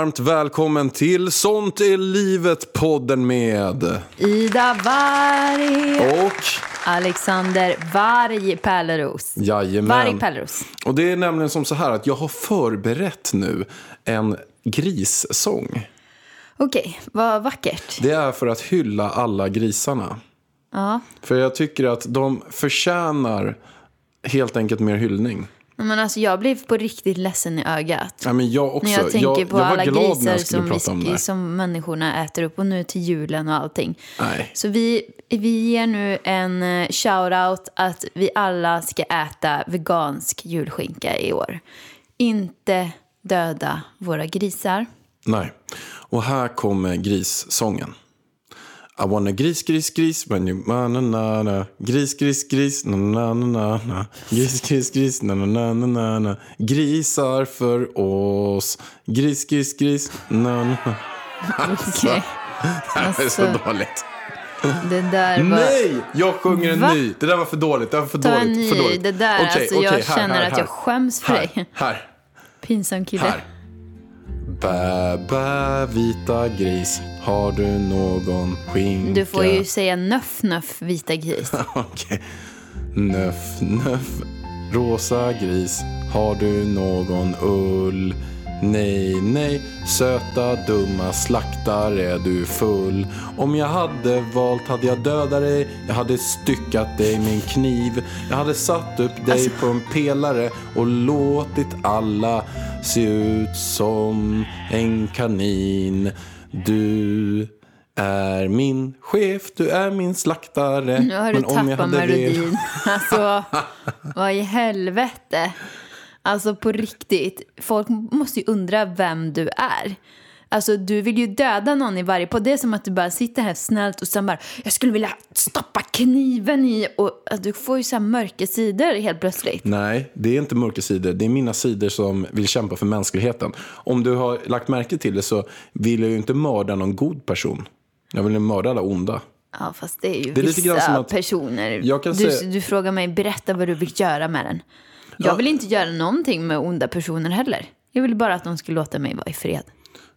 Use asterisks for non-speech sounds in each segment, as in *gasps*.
Varmt välkommen till Sånt är livet-podden med Ida Varg och Alexander Varg Pärleros. jajamän. Varg Pärleros. Och det är nämligen som så här att jag har förberett nu en grissång. Okej, vad vackert. Det är för att hylla alla grisarna. Ja, För jag tycker att de förtjänar helt enkelt mer hyllning. Men alltså jag blev på riktigt ledsen i ögat. Ja, men jag också. När jag tänker på jag alla grisar jag som, vi, som människorna äter upp och nu till julen och allting. Nej. Så vi, vi ger nu en eh, shout-out att vi alla ska äta vegansk julskinka i år. Inte döda våra grisar. Nej. Och här kommer grissången. I wanna gris, gris, gris, when you na na na na Gris, gris, gris, na na na na na Gris, gris, gris, na na na na na na Grisar för oss Gris, gris, gris, na na Alltså, Okej. det här är så Alltså, dåligt. Det där var... Nej! Jag sjunger en Va? ny. Det där var för dåligt. Det var för Ta dåligt. en ny. för dåligt. Det där, Okej, alltså, jag okej, här, känner här, att här. jag skäms för här, dig. Här, Pinsam kille. här. Bä, bä, vita gris, har du någon skinka? Du får ju säga nöff, nöff, vita gris. *laughs* Okej. Nöff, nöff, rosa gris, har du någon ull? Nej, nej, söta dumma slaktare du full. Om jag hade valt hade jag dödat dig, jag hade styckat dig med en kniv. Jag hade satt upp dig Alltså- på en pelare och låtit alla se ut som en kanin. Du är min chef, du är min slaktare. Nu har du tappat melodin. *laughs* Alltså, vad i helvete. Alltså på riktigt. Folk måste ju undra vem du är. Alltså du vill ju döda någon i varje podd. Det är som att du bara sitter här snällt och sen bara jag skulle vilja stoppa kniven i och alltså, du får ju så här mörka sidor helt plötsligt. Nej, det är inte mörka sidor. Det är mina sidor som vill kämpa för mänskligheten. Om du har lagt märke till det så vill jag ju inte mörda någon god person. Jag vill ju mörda alla onda. Ja fast det är ju Det är vissa att- personer. Du, säga- du frågar mig berätta vad du vill göra med den. Jag Ja. vill inte göra någonting med onda personer heller. Jag vill bara att de ska låta mig vara i fred.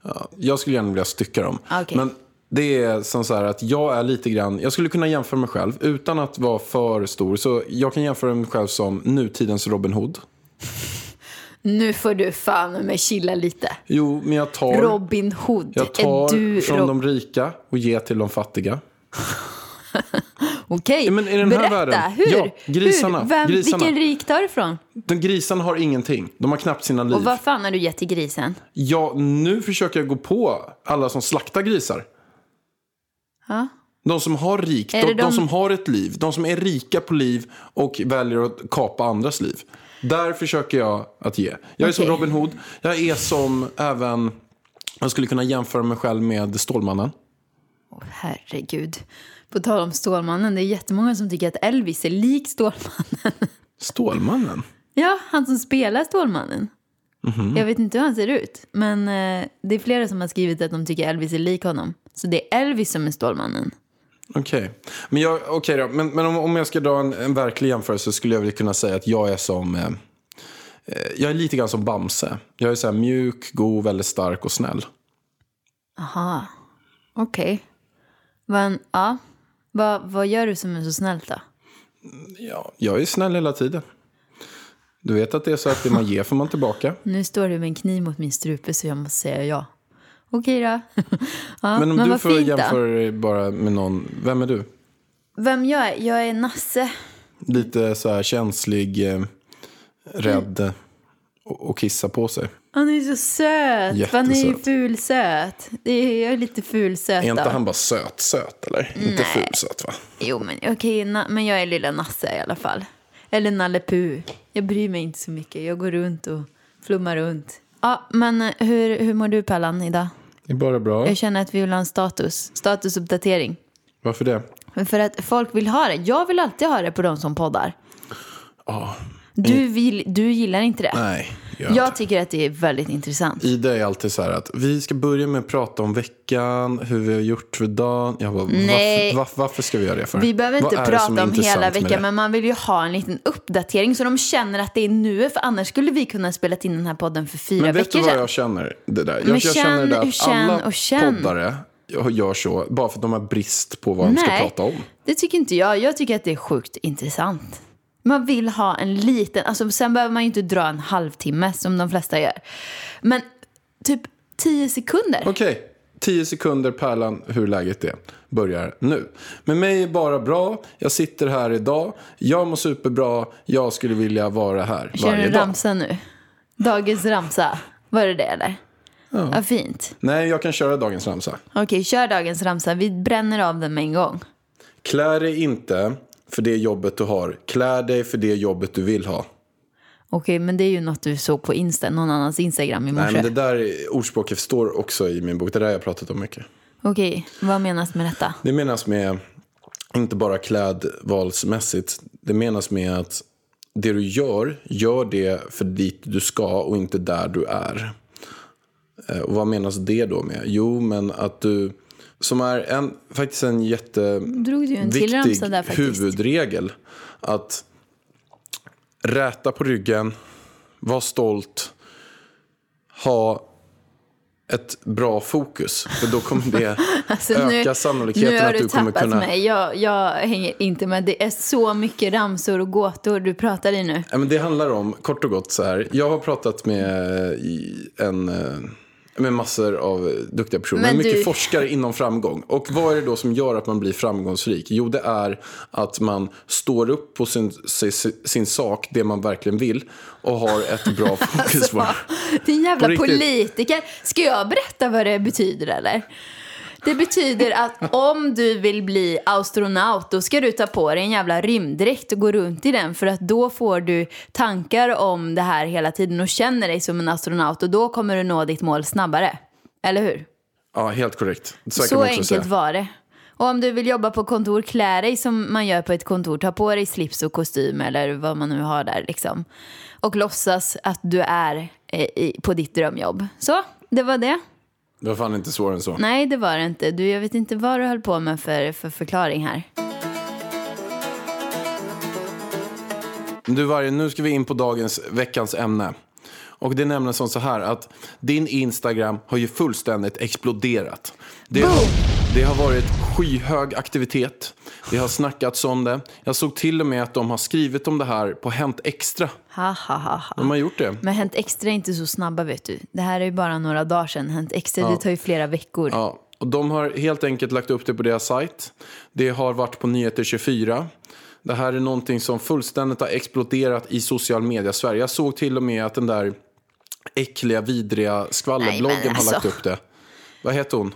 Ja, jag skulle gärna vilja stycka dem. Okej. Men det är som så här att jag är lite grann, jag skulle kunna jämföra mig själv utan att vara för stor. Så jag kan jämföra mig själv som nutidens Robin Hood. *laughs* Nu får du fan med chilla lite. Jo, men jag tar, Robin Hood. jag tar du från Rob- de rika och ger till de fattiga. *laughs* Okej, Ja, men i den här berätta. världen- Hur? Ja, grisarna, Hur? Vem, grisarna. Vilken rik tar du ifrån? De grisarna har ingenting. De har knappt sina liv. Och vad fan har du gett till grisen? Ja, nu försöker jag gå på alla som slaktar grisar. Ja. De som har rikt, de, de... de- som har ett liv, de som är rika på liv och väljer att kapa andras liv. Där försöker jag att ge. Jag är som Okej. Robin Hood. Jag är som även, jag skulle kunna jämföra mig själv med Stålmannen. Åh, herregud. På tal om Stålmannen, det är jättemånga som tycker att Elvis är lik Stålmannen. *laughs* Stålmannen? Ja, han som spelar Stålmannen. Mhm. Jag vet inte hur han ser ut, men eh, det är flera som har skrivit att de tycker Elvis är lik honom. Så det är Elvis som är Stålmannen. Okej. Men, jag, okej då. men, men om, om jag ska dra en, en verklig jämförelse skulle jag vilja kunna säga att jag är som... Eh, eh, jag är lite grann som Bamse. Jag är så här mjuk, god, väldigt stark och snäll. Aha, okej. Men, ja. Vad, vad gör du som är så snällt då? Ja, jag är snäll hela tiden. Du vet att det är så att det man ger får man tillbaka. *laughs* Nu står du med en kniv mot min strupe så jag måste säga ja. Okej då. *laughs* ja, Men om du vad får fint jämföra dig bara med någon, vem är du? Vem jag är? Jag är Nasse. Lite så här känslig, eh, rädd eh, och, och kissa på sig. Han är så söt. Han är ju fulsöt. Är, jag är lite fulsöt Är inte han bara söt-söt eller? Inte ful-söt va? Jo, men okej, na, men jag är lilla Nasse i alla fall. Eller Nalle Puh. Jag bryr mig inte så mycket. Jag går runt och flummar runt. Ja, men hur, hur mår du Pallan idag? Det är bara bra. Jag känner att vi vill ha en status. Statusuppdatering. Varför det? För att folk vill ha det. Jag vill alltid ha det på de som poddar. Ja. Du, vill, du gillar inte det. Nej, inte. Jag tycker att det är väldigt intressant. Ida är alltid så här att vi ska börja med att prata om veckan, hur vi har gjort för dagen. Jag bara, Nej. Varför, varför, varför ska vi göra det för? Vi behöver inte prata om hela veckan, men man vill ju ha en liten uppdatering så de känner att det är nu. För annars skulle vi kunna spela in den här podden för fyra Men vet du veckor vad sedan. jag känner? Det där. Jag, Men jag känner det där känn, att känn alla och känn. poddare gör så bara för att de har brist på vad de ska Nej, prata om. det tycker inte jag. Jag tycker att det är sjukt intressant. Man vill ha en liten, alltså sen behöver man ju inte dra en halvtimme som de flesta gör. Men typ tio sekunder. Okej, 10 sekunder Pärlan hur läget är börjar nu. Med mig är bara bra, jag sitter här idag, jag mår superbra, jag skulle vilja vara här Kör du varje dag. ramsa nu? Dagens ramsa. Var det det eller? Ja. Vad fint. Nej, jag kan köra dagens ramsa. Okej, kör dagens ramsa. Vi bränner av den med en gång. Klä dig inte för det jobbet du har, klä dig för det jobbet du vill ha. Okej, men det är ju något du såg på Insta, någon annans Instagram i morse. Nej, men det där ordspråket står också i min bok, det där har jag pratat om mycket. Okej, vad menas med detta? Det menas med, inte bara klädvalsmässigt, det menas med att det du gör, gör det för dit du ska och inte där du är. Eh, Och vad menas det då med? Jo, men att du, som är en, faktiskt en du jätteviktig huvudregel. Att räta på ryggen, vara stolt, ha ett bra fokus. För då kommer det *laughs* Alltså, öka sannolikheten nu har att du kommer tappat kunna... mig. Jag, jag hänger inte med. Det är så mycket ramsor och gåtor du pratar i nu. Ja, men det handlar om, kort och gott så här. Jag har pratat med en... Med massor av duktiga personer. Men mycket du- forskare inom framgång. Och vad är det då som gör att man blir framgångsrik? Jo, det är att man står upp på sin, sin, sak, det man verkligen vill. Och har ett bra *laughs* fokus det. Din jävla politiker. Ska jag berätta vad det betyder eller? Det betyder att om du vill bli astronaut då ska du ta på dig en jävla rymddräkt och gå runt i den för att då får du tankar om det här hela tiden och känner dig som en astronaut och då kommer du nå ditt mål snabbare. Eller hur? Ja, helt korrekt. Så, Så enkelt säga. var det. Och om du vill jobba på kontor, klä dig som man gör på ett kontor. Ta på dig slips och kostym eller vad man nu har där liksom. Och låtsas att du är eh, i, på ditt drömjobb. Så, det var det. Det var fan inte svårare än så. Nej, det var det inte. Du, jag vet inte vad du höll på med för, för förklaring här. Du Varje, nu ska vi in på dagens, veckans ämne. Och det är nämligen som så här att din Instagram har ju fullständigt exploderat. Det Boom! Det har varit skyhög aktivitet. Det har snackats om det. Jag såg till och med att de har skrivit om det här på Hänt Extra. Ha, ha, ha, ha. De har gjort det. Men Hänt Extra är inte så snabba, vet du. Det här är ju bara några dagar sedan. Hänt Extra, det tar ju flera veckor. Ja, och de har helt enkelt lagt upp det på deras sajt. Det har varit på Nyheter 24. Det här är någonting som fullständigt har exploderat i social media Sverige. Jag såg till och med att den där äckliga, vidriga skvallerbloggen Nej, men har lagt alltså. upp det. Vad heter hon?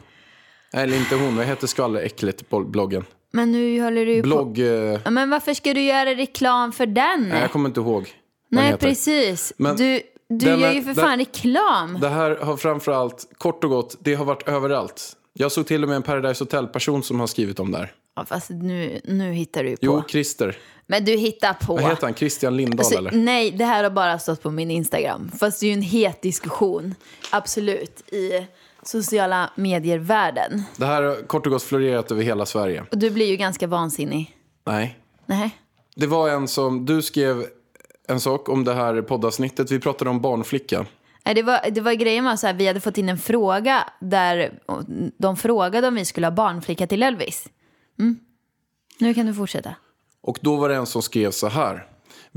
Eller inte hon, vad heter skvalleräckligt-bloggen? Men nu håller du ju på... Blogg... Eh, Ja, Men varför ska du göra reklam för den? nej, jag kommer inte ihåg. Nej, precis. Men du du den gör ju för den- fan reklam. Det här har framförallt, kort och gott, det har varit överallt. Jag såg till och med en Paradise Hotel-person som har skrivit om det här. Ja, fast nu, nu hittar du ju på. Jo, Christer. Men du hittar på. Vad heter han? Christian Lindahl Alltså, eller? nej, det här har bara stått på min Instagram. Fast det är ju en het diskussion. Absolut. I sociala medier-världen. Det här har kort och gott florerat över hela Sverige. Och du blir ju ganska vansinnig. Nej. Nej. Det var en som, du skrev en sak om det här poddavsnittet. Vi pratade om barnflicka. Nej, Det var, det var grejen var så här, vi hade fått in en fråga där de frågade om vi skulle ha barnflicka till Elvis. Mm. Nu kan du fortsätta. Och då var det en som skrev så här.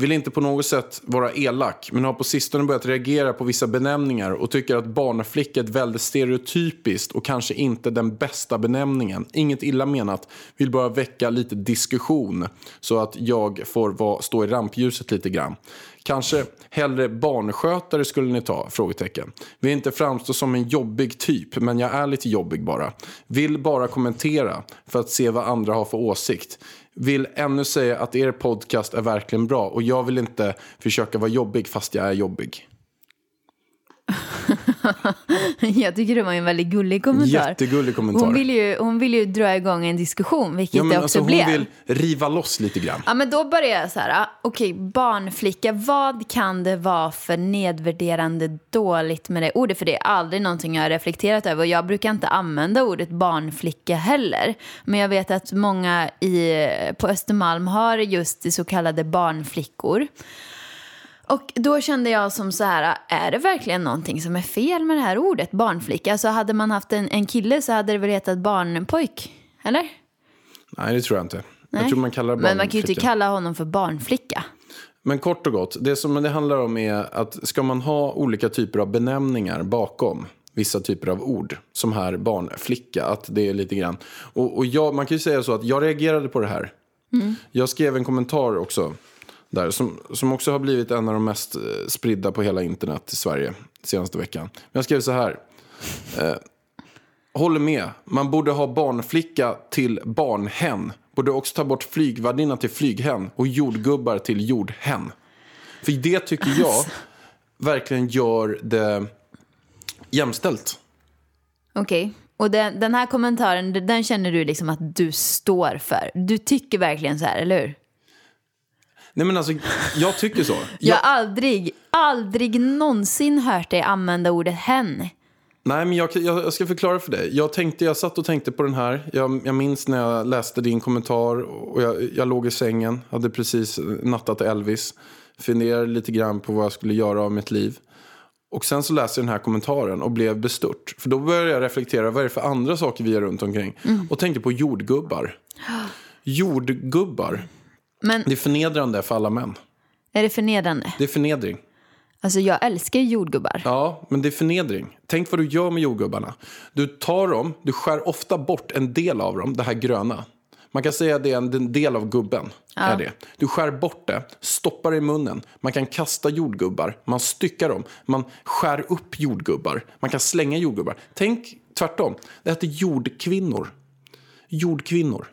Vill inte på något sätt vara elak, men har på sistone börjat reagera på vissa benämningar och tycker att barnflicka är ett väldigt stereotypiskt och kanske inte den bästa benämningen. Inget illa menat, vill bara väcka lite diskussion så att jag får vara, stå i rampljuset lite grann. Kanske hellre barnskötare skulle ni ta? Frågetecken. Vill inte framstå som en jobbig typ, men jag är lite jobbig bara. Vill bara kommentera för att se vad andra har för åsikt. Vill ännu säga att er podcast är verkligen bra och jag vill inte försöka vara jobbig fast jag är jobbig. *laughs* Jag tycker det var en väldigt gullig kommentar. Jättegullig kommentar. Hon vill, ju, hon vill ju dra igång en diskussion, vilket Ja, men det också alltså, hon blev. vill riva loss lite grann. Ja, men då börjar jag så här, ah, okej, barnflicka, vad kan det vara för nedvärderande dåligt med det ordet? För det är aldrig någonting jag har reflekterat över och jag brukar inte använda ordet barnflicka heller. Men jag vet att många i, på Östermalm har just det så kallade barnflickor. Och då kände jag som så här, är det verkligen någonting som är fel med det här ordet, barnflicka? Alltså hade man haft en, en kille så hade det väl hetat barnpojk, eller? Nej, det tror jag inte. Nej. Jag tror man kallar det Men man kan ju inte kalla honom för barnflicka. Men kort och gott, det som det handlar om är att ska man ha olika typer av benämningar bakom vissa typer av ord, som här barnflicka, att det är lite grann. Och, och jag, man kan ju säga så att jag reagerade på det här. Jag skrev en kommentar också, där, som, som också har blivit en av de mest eh, spridda på hela internet i Sverige senaste veckan. Men jag skrev så här. Eh, håller med. Man borde ha barnflicka till barnhen. Borde också ta bort flygvärdinna till flyghen och jordgubbar till jordhen. För det tycker jag verkligen gör det jämställt. Okej. Och den, den här kommentaren, den känner du liksom att du står för. Du tycker verkligen så här, eller hur? Nej men alltså, jag tycker så. *laughs* Jag har aldrig, aldrig någonsin hört dig använda ordet hen. nej men jag, jag, ska förklara för dig. Jag, tänkte, jag satt och tänkte på den här. Jag, jag minns när jag läste din kommentar och jag, jag låg i sängen. Hade precis nattat Elvis. Funderade lite grann på vad jag skulle göra av mitt liv. Och sen så läste jag den här kommentaren och blev bestört. För då började jag reflektera, vad är det för andra saker vi gör runt omkring? Och tänkte på jordgubbar. *gasps* Jordgubbar. Men Det är förnedrande för alla män. är det förnedrande? Det är förnedring. Alltså jag älskar jordgubbar. Ja, men det är förnedring. Tänk vad du gör med jordgubbarna. Du tar dem, du skär ofta bort en del av dem, det här gröna. Man kan säga att det är en, en del av gubben. Är det. Du skär bort det, stoppar det i munnen. Man kan kasta jordgubbar, man styckar dem, man skär upp jordgubbar. Man kan slänga jordgubbar. Tänk tvärtom, det heter jordkvinnor. Jordkvinnor.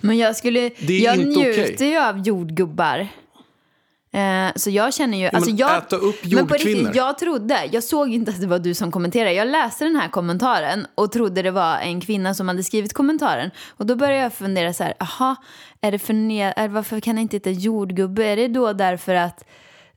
Men jag skulle, Det är jag inte njuter okej. ju av jordgubbar. Eh, så jag känner ju, alltså men jag, äta upp men på riktigt, jordkvinnor. jag trodde, jag såg inte att det var du som kommenterade. Jag läste den här kommentaren och trodde det var en kvinna som hade skrivit kommentaren. Och då började jag fundera så här, aha, är det för är, varför kan det inte heta jordgubbe? Är det då därför att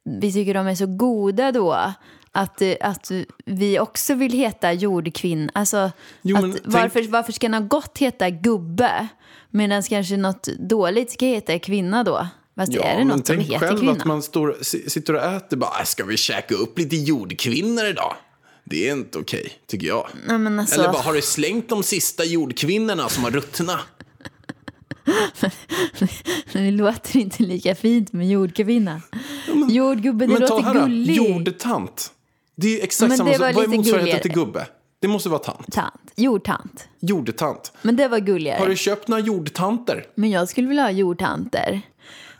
vi tycker de är så goda då? Att, att vi också vill heta jordkvinna. Alltså, Jo, att, tänk- varför, varför ska något gott heta gubbe? Medan kanske något dåligt ska heta kvinna då? Fast är det men något som heter själv kvinna? att man står, si- sitter och äter bara, "Äh, ska vi käka upp lite jordkvinnor idag? Det är inte okej, tycker jag. Nej, men alltså, Eller bara, har du slängt de sista jordkvinnorna som har ruttna? *laughs* Det låter inte lika fint med jordkvinna. Jordgubbe, det Men ta låter här gulligt. jordtant. Det är exakt Men samma sak. Vad är motsvarigheten till gubbe? Det måste vara tant. Tant. Jordtant. Jordtant. Men det var gulligare. Har du köpt några jordtanter? Men jag skulle vilja ha jordtanter.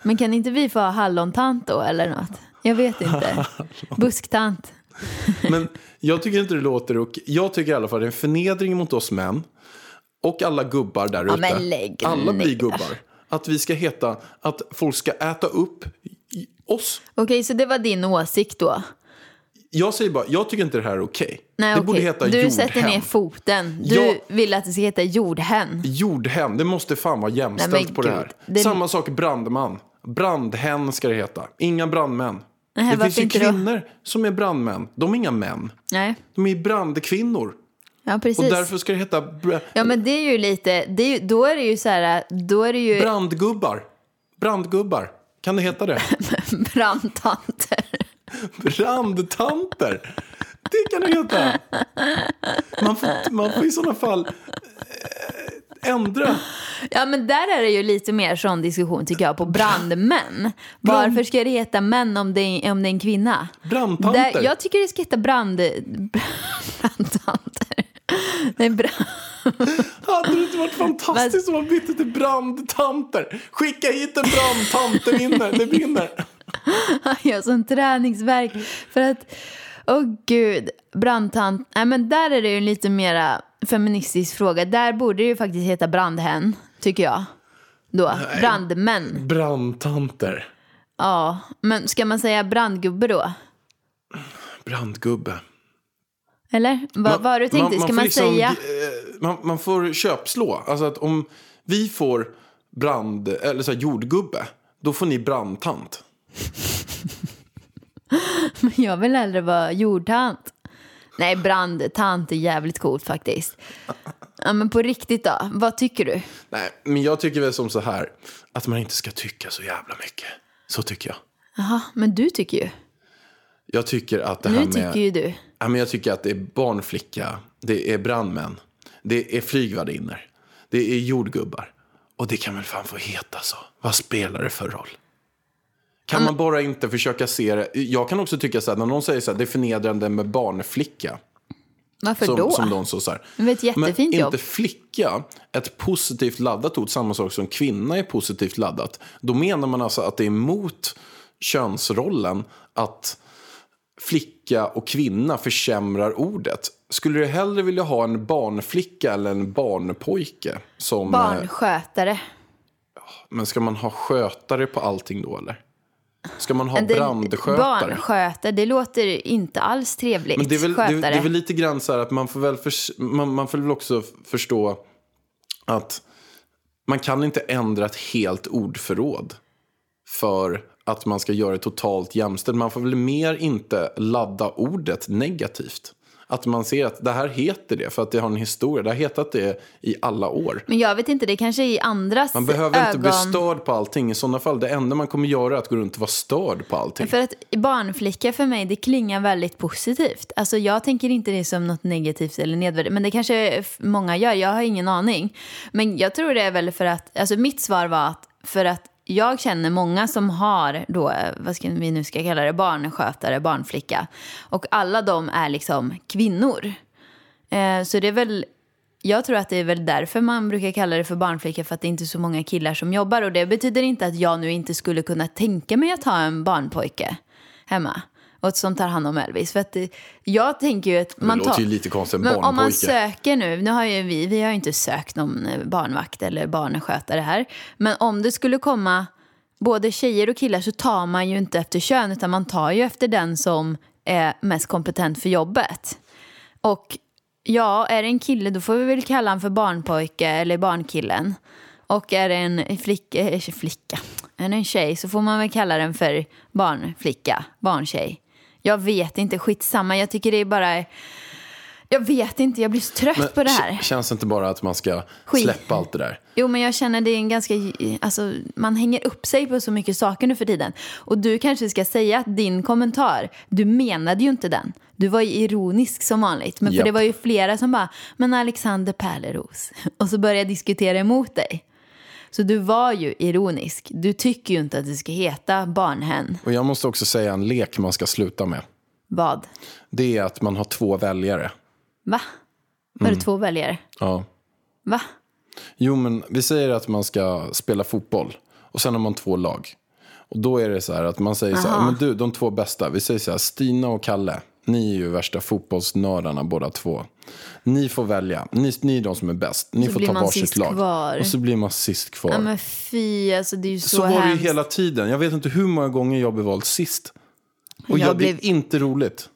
Men kan inte vi få ha hallontant då eller något? Jag vet inte. *laughs* Busktant. Men *laughs* jag tycker inte det låter okej. Jag tycker i alla fall det är en förnedring mot oss män. Och alla gubbar där ute. men lägg alla blir gubbar. Att vi ska heta, att folk ska äta upp oss. Okej, så det var din åsikt då? Jag säger bara, jag tycker inte det här är okej. Nej, det borde okej. heta Du jordhem. sätter ner foten. Du Jag- vill att det ska heta jordhen. Jordhem, det måste fan vara jämställt Nej, på det gud. här. Det- Samma sak brandman. Brandhen ska det heta. Inga brandmän. Nej, det finns ju inte då? kvinnor som är brandmän. De är inga män. Nej, De är brandkvinnor. ja precis. Och därför ska det heta Ja men det är ju lite, det är ju, då är det ju så här, då är det ju brandgubbar. Brandgubbar. Kan det heta det? *laughs* brandtanter. Brandtanter. Det kan det heta. Man får, man får i sådana fall eh, ändra. Ja men där är det ju lite mer sån diskussion tycker jag på brandmän. Varför ska det heta män om det är, om det är en kvinna? Brandtanter. Där, jag tycker det ska heta brand... Brandtanter. Nej, brand... Hade det inte varit fantastiskt om man bytte till brandtanter? Skicka hit en brandtant, det vinner, det vinner. Jag har sån träningsverk för att, åh gud, brandtant. Nej men där är det ju en lite mera feministisk fråga. Där borde det ju faktiskt heta brandhän, tycker jag. Då, brandmän. Brandtanter. Ja, men ska man säga brandgubbe då? Brandgubbe. Eller? Va, vad har du tänkt dig? Ska man, får liksom, säga? eh, Man, man får köpslå. Alltså att om vi får brand, eller så jordgubbe, då får ni brandtant. *laughs* Jag vill hellre vara jordtant. Nej, brandtant är jävligt coolt faktiskt. Ja, men på riktigt då? Vad tycker du? Nej, men jag tycker väl som så här, att man inte ska tycka så jävla mycket. Så tycker jag. Jaha, men du tycker ju. Jag tycker att det här Nu med... tycker ju du. Ja, men jag tycker att det är barnflicka, det är brandmän, det är flygvärdinnor, det är jordgubbar. Och det kan väl fan få heta så. Vad spelar det för roll? Kan man bara inte försöka se det? Jag kan också tycka så här, när någon säger så här, det är förnedrande med barnflicka. Varför Som, då? som de så, så här. Det var ett jättefint Men jobb. inte flicka, ett positivt laddat ord, samma sak som kvinna är positivt laddat. Då menar man alltså att det är emot könsrollen att flicka och kvinna försämrar ordet. Skulle du hellre vilja ha en barnflicka eller en barnpojke? Som, eh, Barnskötare. Men ska man ha skötare på allting då eller? Ska man ha brandskötare? Barnskötare, det låter inte alls trevligt. Men det är, väl, det, det är väl lite grann så här att man får väl, förs- man, man får väl också förstå att man kan inte ändra ett helt ordförråd för att man ska göra det totalt jämställt. Man får väl mer inte ladda ordet negativt. Att man ser att det här heter det för att det har en historia. Det har hetat det i alla år. Men jag vet inte, det kanske är i andras Man behöver ögon. inte bli störd på allting. I sådana fall, det enda man kommer göra är att gå runt och vara störd på allting. För att barnflicka för mig, det klingar väldigt positivt. Alltså jag tänker inte det som något negativt eller nedvärderande. Men det kanske många gör, jag har ingen aning. Men jag tror det är väl för att, alltså mitt svar var att för att jag känner många som har då, vad ska vi nu ska kalla det, barnskötare, barnflicka. Och alla de är liksom kvinnor. Eh, så det är väl, jag tror att det är väl därför man brukar kalla det för barnflicka, för att det är inte är så många killar som jobbar. Och det betyder inte att jag nu inte skulle kunna tänka mig att ha en barnpojke hemma. Och som tar hand om Elvis. För att eh, jag tänker ju att man låter tar... ju lite konstigt, en Men om man söker nu, nu har ju vi, vi har ju inte sökt någon eh, barnvakt eller barnskötare här. Men om det skulle komma både tjejer och killar så tar man ju inte efter kön utan man tar ju efter den som är mest kompetent för jobbet. Och ja, är det en kille då får vi väl kalla honom för barnpojke eller barnkillen. Och är det en flicka, eh, flicka, är det en tjej så får man väl kalla den för barnflicka, barntjej. Jag vet inte, skitsamma. Jag tycker det är bara... Jag vet inte, jag blir så trött på det här. Känns det inte bara att man ska Skit. släppa allt det där? Jo, men jag känner det är en ganska... Alltså, man hänger upp sig på så mycket saker nu för tiden. Och du kanske ska säga att din kommentar, du menade ju inte den. Du var ju ironisk som vanligt. Men för Japp. det var ju flera som bara, men Alexander Pärleros. *laughs* Och så började jag diskutera emot dig. Så du var ju ironisk. Du tycker ju inte att det ska heta barnhen. Och jag måste också säga en lek man ska sluta med. Vad? Det är att man har två väljare. Va? Var Mm. det två väljare? Ja. Va? Jo, men vi säger att man ska spela fotboll och sen har man två lag. Och då är det så här att man säger så här, Aha. men du, de två bästa, vi säger så här, Stina och Kalle, ni är ju värsta fotbollsnördarna båda två. Ni får välja, ni, ni är de som är bäst, ni Så får ta varsitt lag. kvar. Och så blir man sist kvar. Ja, men fy, alltså det är ju så, så var det ju hela tiden. Jag vet inte hur många gånger jag blev vald sist. Och Jag jag, det blev- är inte roligt.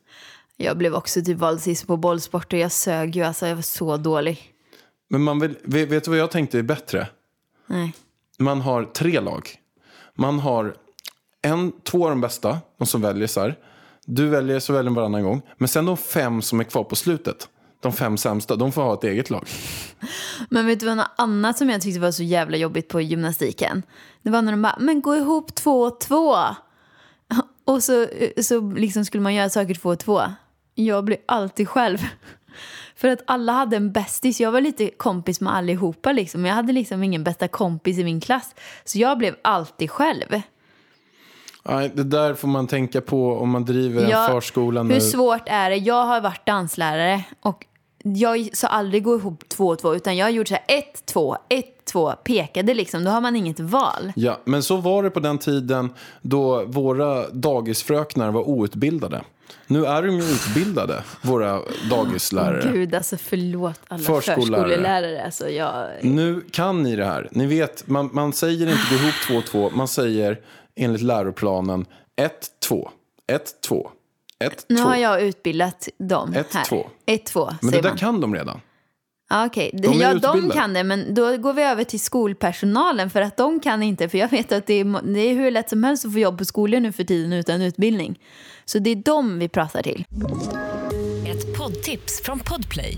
Jag blev också typ vald sist på bollsport och jag sög ju. Alltså jag var så dålig. Men man vill, vet vet du vad jag tänkte är bättre? Nej. Man har tre lag. Man har en, två av de bästa, de som väljer så här. Du väljer så väljer varannan gång. Men sen de fem som är kvar på slutet, de fem sämsta, de får ha ett eget lag. *laughs* Men vet du vad något annat som jag tyckte var så jävla jobbigt på gymnastiken? Det var när de bara, men gå ihop två och två. *laughs* Och så, så liksom skulle man göra saker två och två. Jag blir alltid själv. *laughs* För att alla hade en bästis. Jag var lite kompis med allihopa liksom. Jag hade liksom ingen bästa kompis i min klass. Så jag blev alltid själv. Det där får man tänka på om man driver en Jag- förskola. Hur Med... svårt är det? Jag har varit danslärare och jag sa aldrig gå ihop två och två utan jag har gjort så här ett, två, ett, två, pekade liksom. Då har man inget val. Ja, men så var det på den tiden då våra dagisfröknar var outbildade. Nu är de ju utbildade, våra dagislärare. Gud, alltså förlåt alla Förskollärare. Alltså, jag... Nu kan ni det här. Ni vet, man, man säger inte gå ihop två och två. Man säger enligt läroplanen ett, två, ett, två, ett, Nu två. har jag utbildat dem Ett, här. två. Ett, två, Men det där man. kan de redan. Ja, okej. De är ja, de utbildade. kan det, men då går vi över till skolpersonalen för att de kan inte. För jag vet att det är, det är hur lätt som helst att få jobb på skolor nu för tiden utan utbildning. Så det är dem vi pratar till. Ett poddtips från Podplay.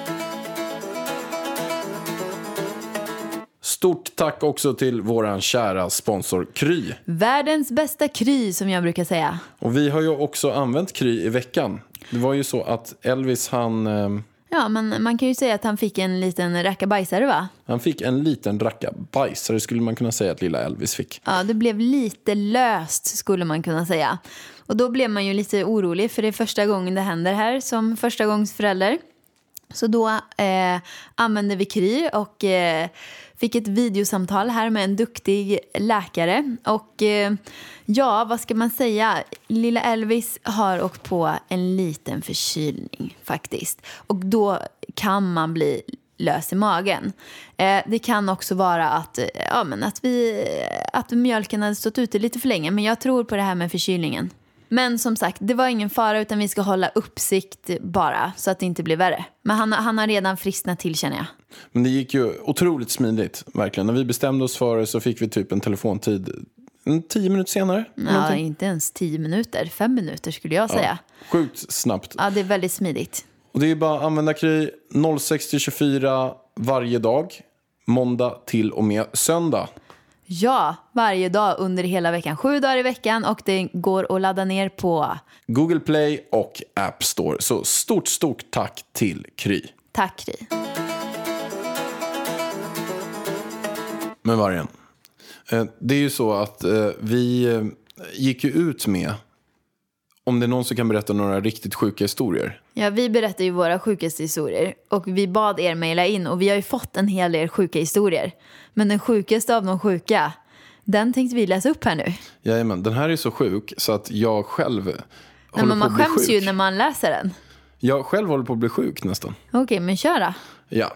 Stort tack också till våran kära sponsor Kry. Världens bästa kry som jag brukar säga. Och vi har ju också använt Kry i veckan. Det var ju så att Elvis han, eh, Ja, men man kan ju säga att han fick en liten rackabajsare va? han fick en liten racka bajsare skulle man kunna säga att lilla Elvis fick. Ja, det blev lite löst skulle man kunna säga. Och då blev man ju lite orolig för det är första gången det händer här som första gångs förälder. Så då eh, använde vi Kry och eh, fick ett videosamtal här med en duktig läkare. Och eh, ja, vad ska man säga? Lilla Elvis har åkt på en liten förkylning faktiskt. Och då kan man bli lös i magen. Eh, det kan också vara att, ja, men att, vi, att mjölken hade stått ute lite för länge. Men jag tror på det här med förkylningen. Men som sagt, det var ingen fara utan vi ska hålla uppsikt bara så att det inte blir värre. Men han, han har redan frisknat till känner jag. Men det gick ju otroligt smidigt, verkligen. När vi bestämde oss för det så fick vi typ en telefontid en tio minuter senare. Ja, någonting. inte ens tio minuter, fem minuter skulle jag säga. Sjukt snabbt. Ja, det är väldigt smidigt. Och det är bara att använda Kry 06-24 varje dag. Måndag till och med söndag. Ja, varje dag under hela veckan. Sju dagar i veckan och det går att ladda ner på Google Play och App Store. Så stort, stort tack till Kry. Tack Kry. Men Vargen, eh, det är ju så att eh, vi eh, gick ju ut med om det är någon som kan berätta några riktigt sjuka historier. Ja, vi berättar ju våra sjukaste historier och vi bad er mejla in och vi har ju fått en hel del sjuka historier. Men den sjukaste av de sjuka, den tänkte vi läsa upp här nu. Jajamän, den här är så sjuk så att jag själv Nej, håller men man på att bli skäms sjuk. ju när man läser den. Jag själv håller på att bli sjuk nästan. Okej, men kör då. Ja.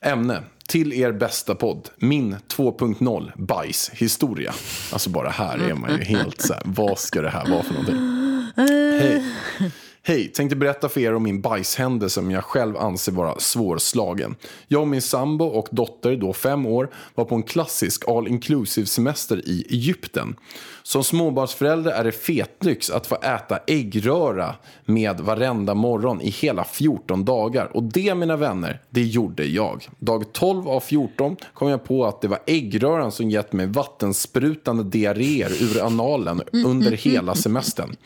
Ämne. Till er bästa podd. Min 2.0 bajshistoria. Alltså bara här är man ju helt så här. Vad ska det här vara för någonting? Hej. Tänkte berätta för er om min bajshändelse som jag själv anser vara svårslagen. Jag och min sambo och dotter, då fem år, var på en klassisk all inclusive semester i Egypten. Som småbarnsförälder är det fetlyx att få äta äggröra med varenda morgon i hela 14 dagar. Och det, mina vänner, det gjorde jag. Dag 12 av 14 kom jag på att det var äggröran som gett mig vattensprutande diarréer ur analen under hela semestern.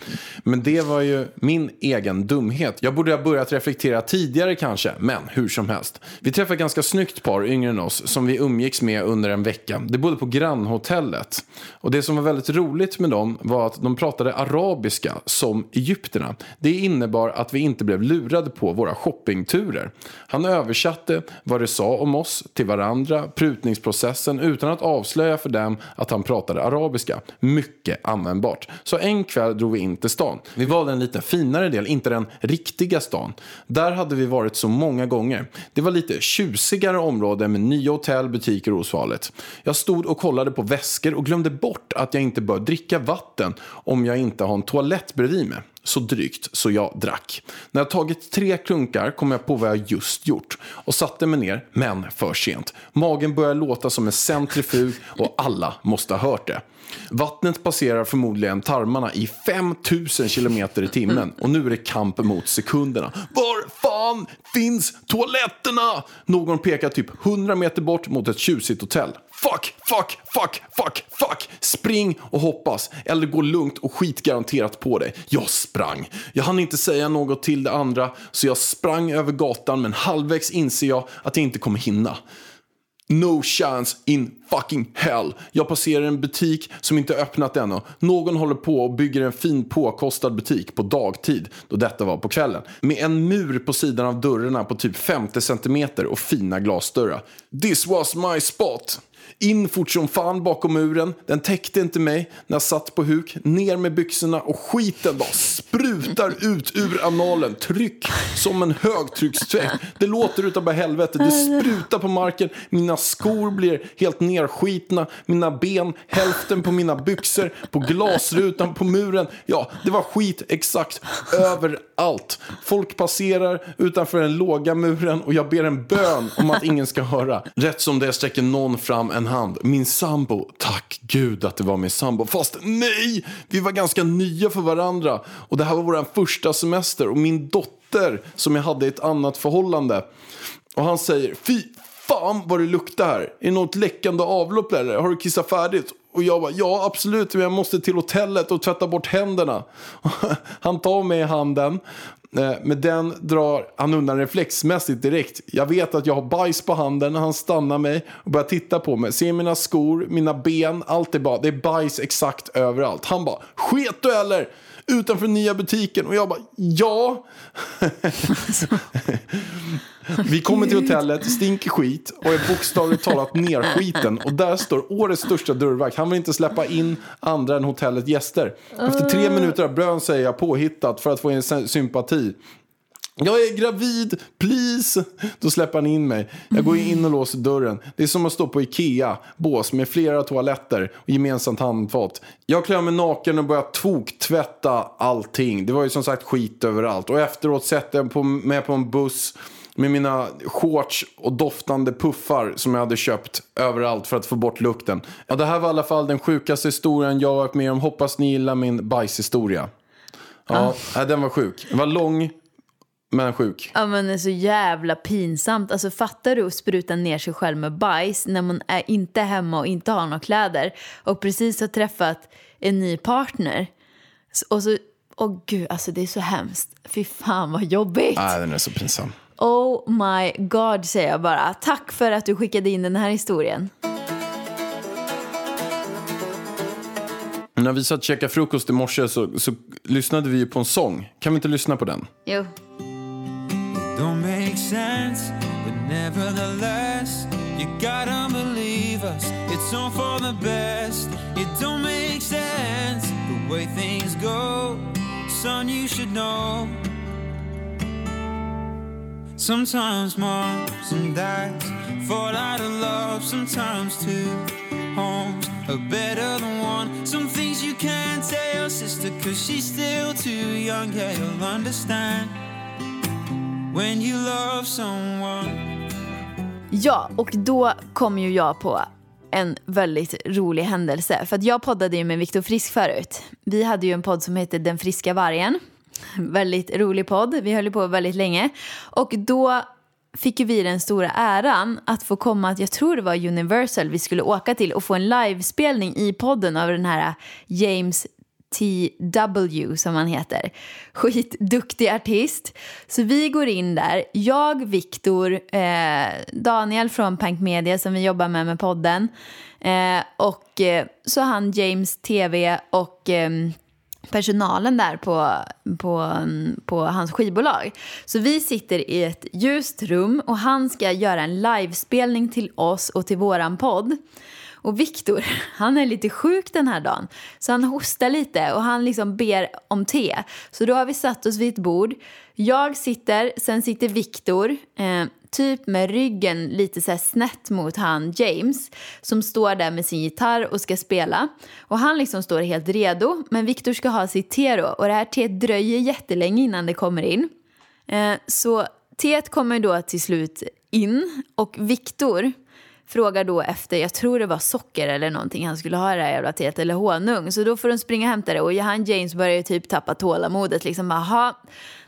Men det var ju min egen dumhet. Jag borde ha börjat reflektera tidigare kanske, men hur som helst. Vi träffade ett ganska snyggt par yngre än oss som vi umgicks med under en vecka. Det bodde på grannhotellet. Och det som var väldigt roligt med dem var att de pratade arabiska som egyptierna. Det innebar att vi inte blev lurade på våra shoppingturer. Han översatte vad det sa om oss till varandra, prutningsprocessen, utan att avslöja för dem att han pratade arabiska. Mycket användbart. Så en kväll drog vi in till stan. Vi valde en lite finare del, inte den riktiga stan. Där hade vi varit så många gånger. Det var lite tjusigare område med nya hotell, butiker och osvalet. Jag stod och kollade på väskor och glömde bort att jag inte bör dricka vatten om jag inte har en toalett bredvid mig så drygt så jag drack. När jag tagit tre klunkar kom jag på vad jag just gjort och satte mig ner, men för sent. Magen börjar låta som en centrifug och alla måste ha hört det. Vattnet passerar förmodligen tarmarna i 5000 kilometer i timmen och nu är det kamp mot sekunderna. Var fan finns toaletterna? Någon pekar typ 100 meter bort mot ett tjusigt hotell. Fuck, fuck, fuck, fuck, fuck. Spring och hoppas. Eller gå lugnt och skit garanterat på dig. Jag sprang. Jag hann inte säga något till det andra så jag sprang över gatan men halvvägs inser jag att jag inte kommer hinna. No chance in fucking hell. Jag passerar en butik som inte öppnat ännu. Någon håller på och bygger en fin påkostad butik på dagtid, då detta var på kvällen. Med en mur på sidan av dörrarna på typ 50 centimeter och fina glasdörrar. This was my spot. In fort som fan bakom muren. Den täckte inte mig när jag satt på huk. Ner med byxorna och skiten bara sprutar ut ur analen. Tryck som en högtryckstvätt. Det låter utav bara helvete. Det sprutar på marken. Mina skor blir helt nerskitna. Mina ben, hälften på mina byxor, på glasrutan, på muren. Ja, det var skit exakt överallt. Folk passerar utanför den låga muren och jag ber en bön om att ingen ska höra. Rätt som det sträcker någon fram en hand. Min sambo, tack gud att det var min sambo. Fast nej, vi var ganska nya för varandra. Och det här var vår första semester och min dotter som jag hade i ett annat förhållande. Och han säger, fy fan vad det luktar här. Är det något läckande avlopp eller? Har du kissat färdigt? Och jag bara, ja absolut, men jag måste till hotellet och tvätta bort händerna. *laughs* Han tar mig i handen. Eh, men Med den drar han undan reflexmässigt direkt. Jag vet att jag har bajs på handen. när Han stannar mig och börjar titta på mig. Ser mina skor, mina ben, allt är bara, det är bajs exakt överallt. Han bara, sket du eller? Utanför nya butiken. Och jag bara, ja. Vi kommer till hotellet, stinker skit och är bokstavligt talat nerskiten. Och där står årets största dörrvakt. Han vill inte släppa in andra än hotellets gäster. Efter tre minuter av bön säger jag påhittat för att få en sy- sympati. Jag är gravid, please! Då släpper han in mig. Jag går in och låser dörren. Det är som att stå på Ikea, bås med flera toaletter och gemensamt handfat. Jag klär mig naken och börjar toktvätta allting. Det var ju som sagt skit överallt. Och efteråt sätter jag på, mig på en buss med mina shorts och doftande puffar som jag hade köpt överallt för att få bort lukten. Ja, det här var i alla fall den sjukaste historien jag varit med om. Hoppas ni gillar min bajshistoria. Ja, nej, den var sjuk. Den var lång, men sjuk. Ja men det är så jävla pinsamt. Alltså fattar du att spruta ner sig själv med bajs när man är inte hemma och inte har några kläder och precis har träffat en ny partner. Och så, åh gud, alltså det är så hemskt. Fy fan vad jobbigt. Nej, den är så pinsam. Oh my god säger jag bara. Tack för att du skickade in den här historien. När vi satt och käkade frukost i morse så, så lyssnade vi på en sång. Kan vi inte lyssna på den? Jo. Sense, but nevertheless, you gotta believe us. It's all for the best. It don't make sense the way things go. Son, you should know. Sometimes moms and dads fall out of love. Sometimes two homes are better than one. Some things you can't tell sister, cause she's still too young. Yeah, you'll understand when you love someone. Ja, och då kom ju jag på en väldigt rolig händelse. För att jag poddade ju med Viktor Frisk förut. Vi hade ju en podd som hette Den friska vargen. Väldigt rolig podd. Vi höll ju på väldigt länge. Och då fick ju vi den stora äran att få komma, jag tror det var Universal vi skulle åka till och få en livespelning i podden av den här James TW som han heter. Skitduktig artist. Så vi går in där. Jag, Viktor, eh, Daniel från Pank Media som vi jobbar med med podden. Eh, och eh, så han James TV och ehm, personalen där på, på, på hans skivbolag. Så vi sitter i ett ljust rum och han ska göra en livespelning till oss och till våran podd. Och Viktor, *laughs* han är lite sjuk den här dagen. Så han hostar lite och han liksom ber om te. Så då har vi satt oss vid ett bord. Jag sitter, sen sitter Viktor. Eh, typ med ryggen lite så här snett mot han James som står där med sin gitarr och ska spela. Och han liksom står helt redo, men Victor ska ha sitt te då och det här teet dröjer jättelänge innan det kommer in. Eh, så teet kommer då till slut in och Victor frågar då efter, jag tror det var socker eller någonting han skulle ha i det här jävla teet eller honung. Så då får de springa och hämta det och han James börjar ju typ tappa tålamodet liksom. Aha,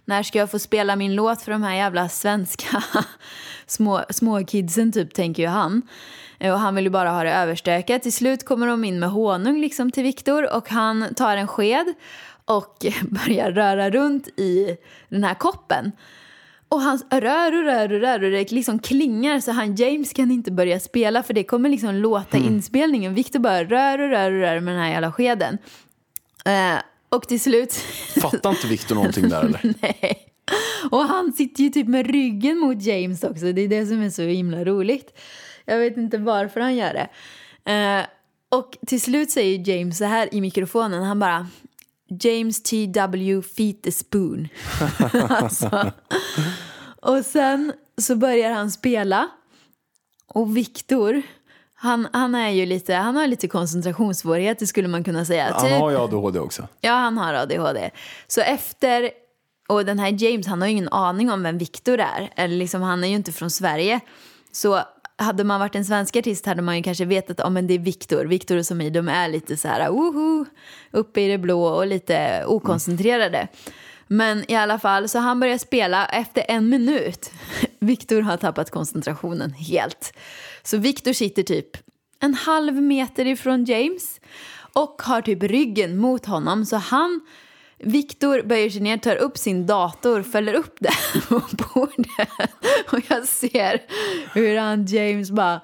när ska jag få spela min låt för de här jävla svenska *laughs* små, små kidsen typ, tänker ju han. Och han vill ju bara ha det överstökat. Till slut kommer de in med honung liksom till Viktor och han tar en sked och *laughs* börjar röra runt i den här koppen. Och han rör och rör och rör och det liksom klingar så han James kan inte börja spela för det kommer liksom låta inspelningen. Victor bara rör och rör och rör med den här jävla skeden. Eh, och till slut... Fattar inte Victor någonting där eller? *laughs* Nej. Och han sitter ju typ med ryggen mot James också. Det är det som är så himla roligt. Jag vet inte varför han gör det. Eh, och till slut säger James så här i mikrofonen. Han bara James T.W. Feet the Spoon. *laughs* alltså. Och sen så börjar han spela. Och Viktor, han, han, är ju lite, han har lite koncentrationssvårigheter skulle man kunna säga. Han har ju ADHD också. Ja, han har ADHD. Så efter, och den här James, han har ju ingen aning om vem Viktor är. Eller liksom, han är ju inte från Sverige. Så hade man varit en svensk artist hade man ju kanske vetat om oh, det är Viktor. Viktor och Somi, de är lite så här, woho, uppe i det blå och lite okoncentrerade. Men i alla fall, så han börjar spela efter en minut. *laughs* Viktor har tappat koncentrationen helt. Så Viktor sitter typ en halv meter ifrån James och har typ ryggen mot honom. Så han, Viktor böjer sig ner, tar upp sin dator, fäller upp den *laughs* på bordet. Och jag ser hur han James bara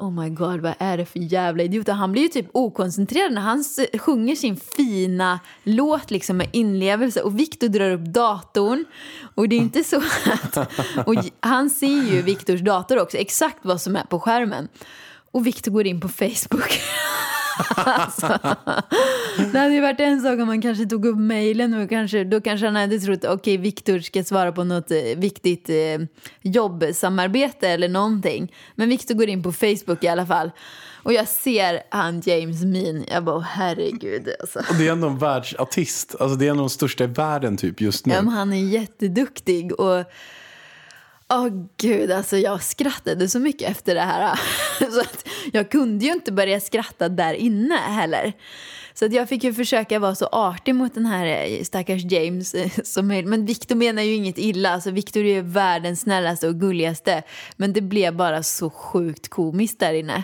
Oh my god, vad är det för jävla idiot? Och Han blir ju typ okoncentrerad när han sjunger sin fina låt liksom med inlevelse och Viktor drar upp datorn. Och det är inte så att... Och han ser ju Viktors dator också, exakt vad som är på skärmen. Och Viktor går in på Facebook. *laughs* alltså, det hade ju varit en sak om man kanske tog upp mejlen och kanske, då kanske han hade trott okej Viktor ska svara på något eh, viktigt eh, jobbsamarbete eller någonting. Men Viktor går in på Facebook i alla fall. Och jag ser han James min. Jag bara, "Åh, herregud. Alltså. Och det är ändå en världsartist. Alltså det är en av de största i världen typ just nu. Ja, han är jätteduktig. Och åh gud, alltså jag skrattade så mycket efter det här. *laughs* Så att jag kunde ju inte börja skratta där inne heller. Så att jag fick ju försöka vara så artig mot den här eh, stackars James eh, *laughs* som möjligt. Men Victor menar ju inget illa. Alltså Victor är ju världens snällaste och gulligaste. Men det blev bara så sjukt komiskt där inne.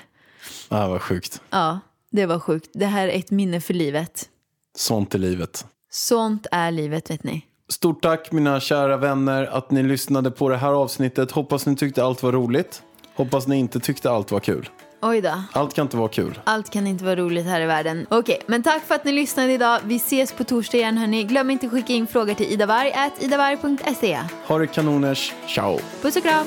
Ah, vad sjukt. Ja, det var sjukt. Det här är ett minne för livet. Sånt är livet. Sånt är livet, vet ni. Stort tack mina kära vänner att ni lyssnade på det här avsnittet. Hoppas ni tyckte allt var roligt. Hoppas ni inte tyckte allt var kul. Oj då. Allt kan inte vara kul. Allt kan inte vara roligt här i världen. Okej, men tack för att ni lyssnade idag. Vi ses på torsdag igen hörni. Glöm inte att skicka in frågor till idavarg.idavarg.se. Ha det kanoners. Ciao. Puss och kram!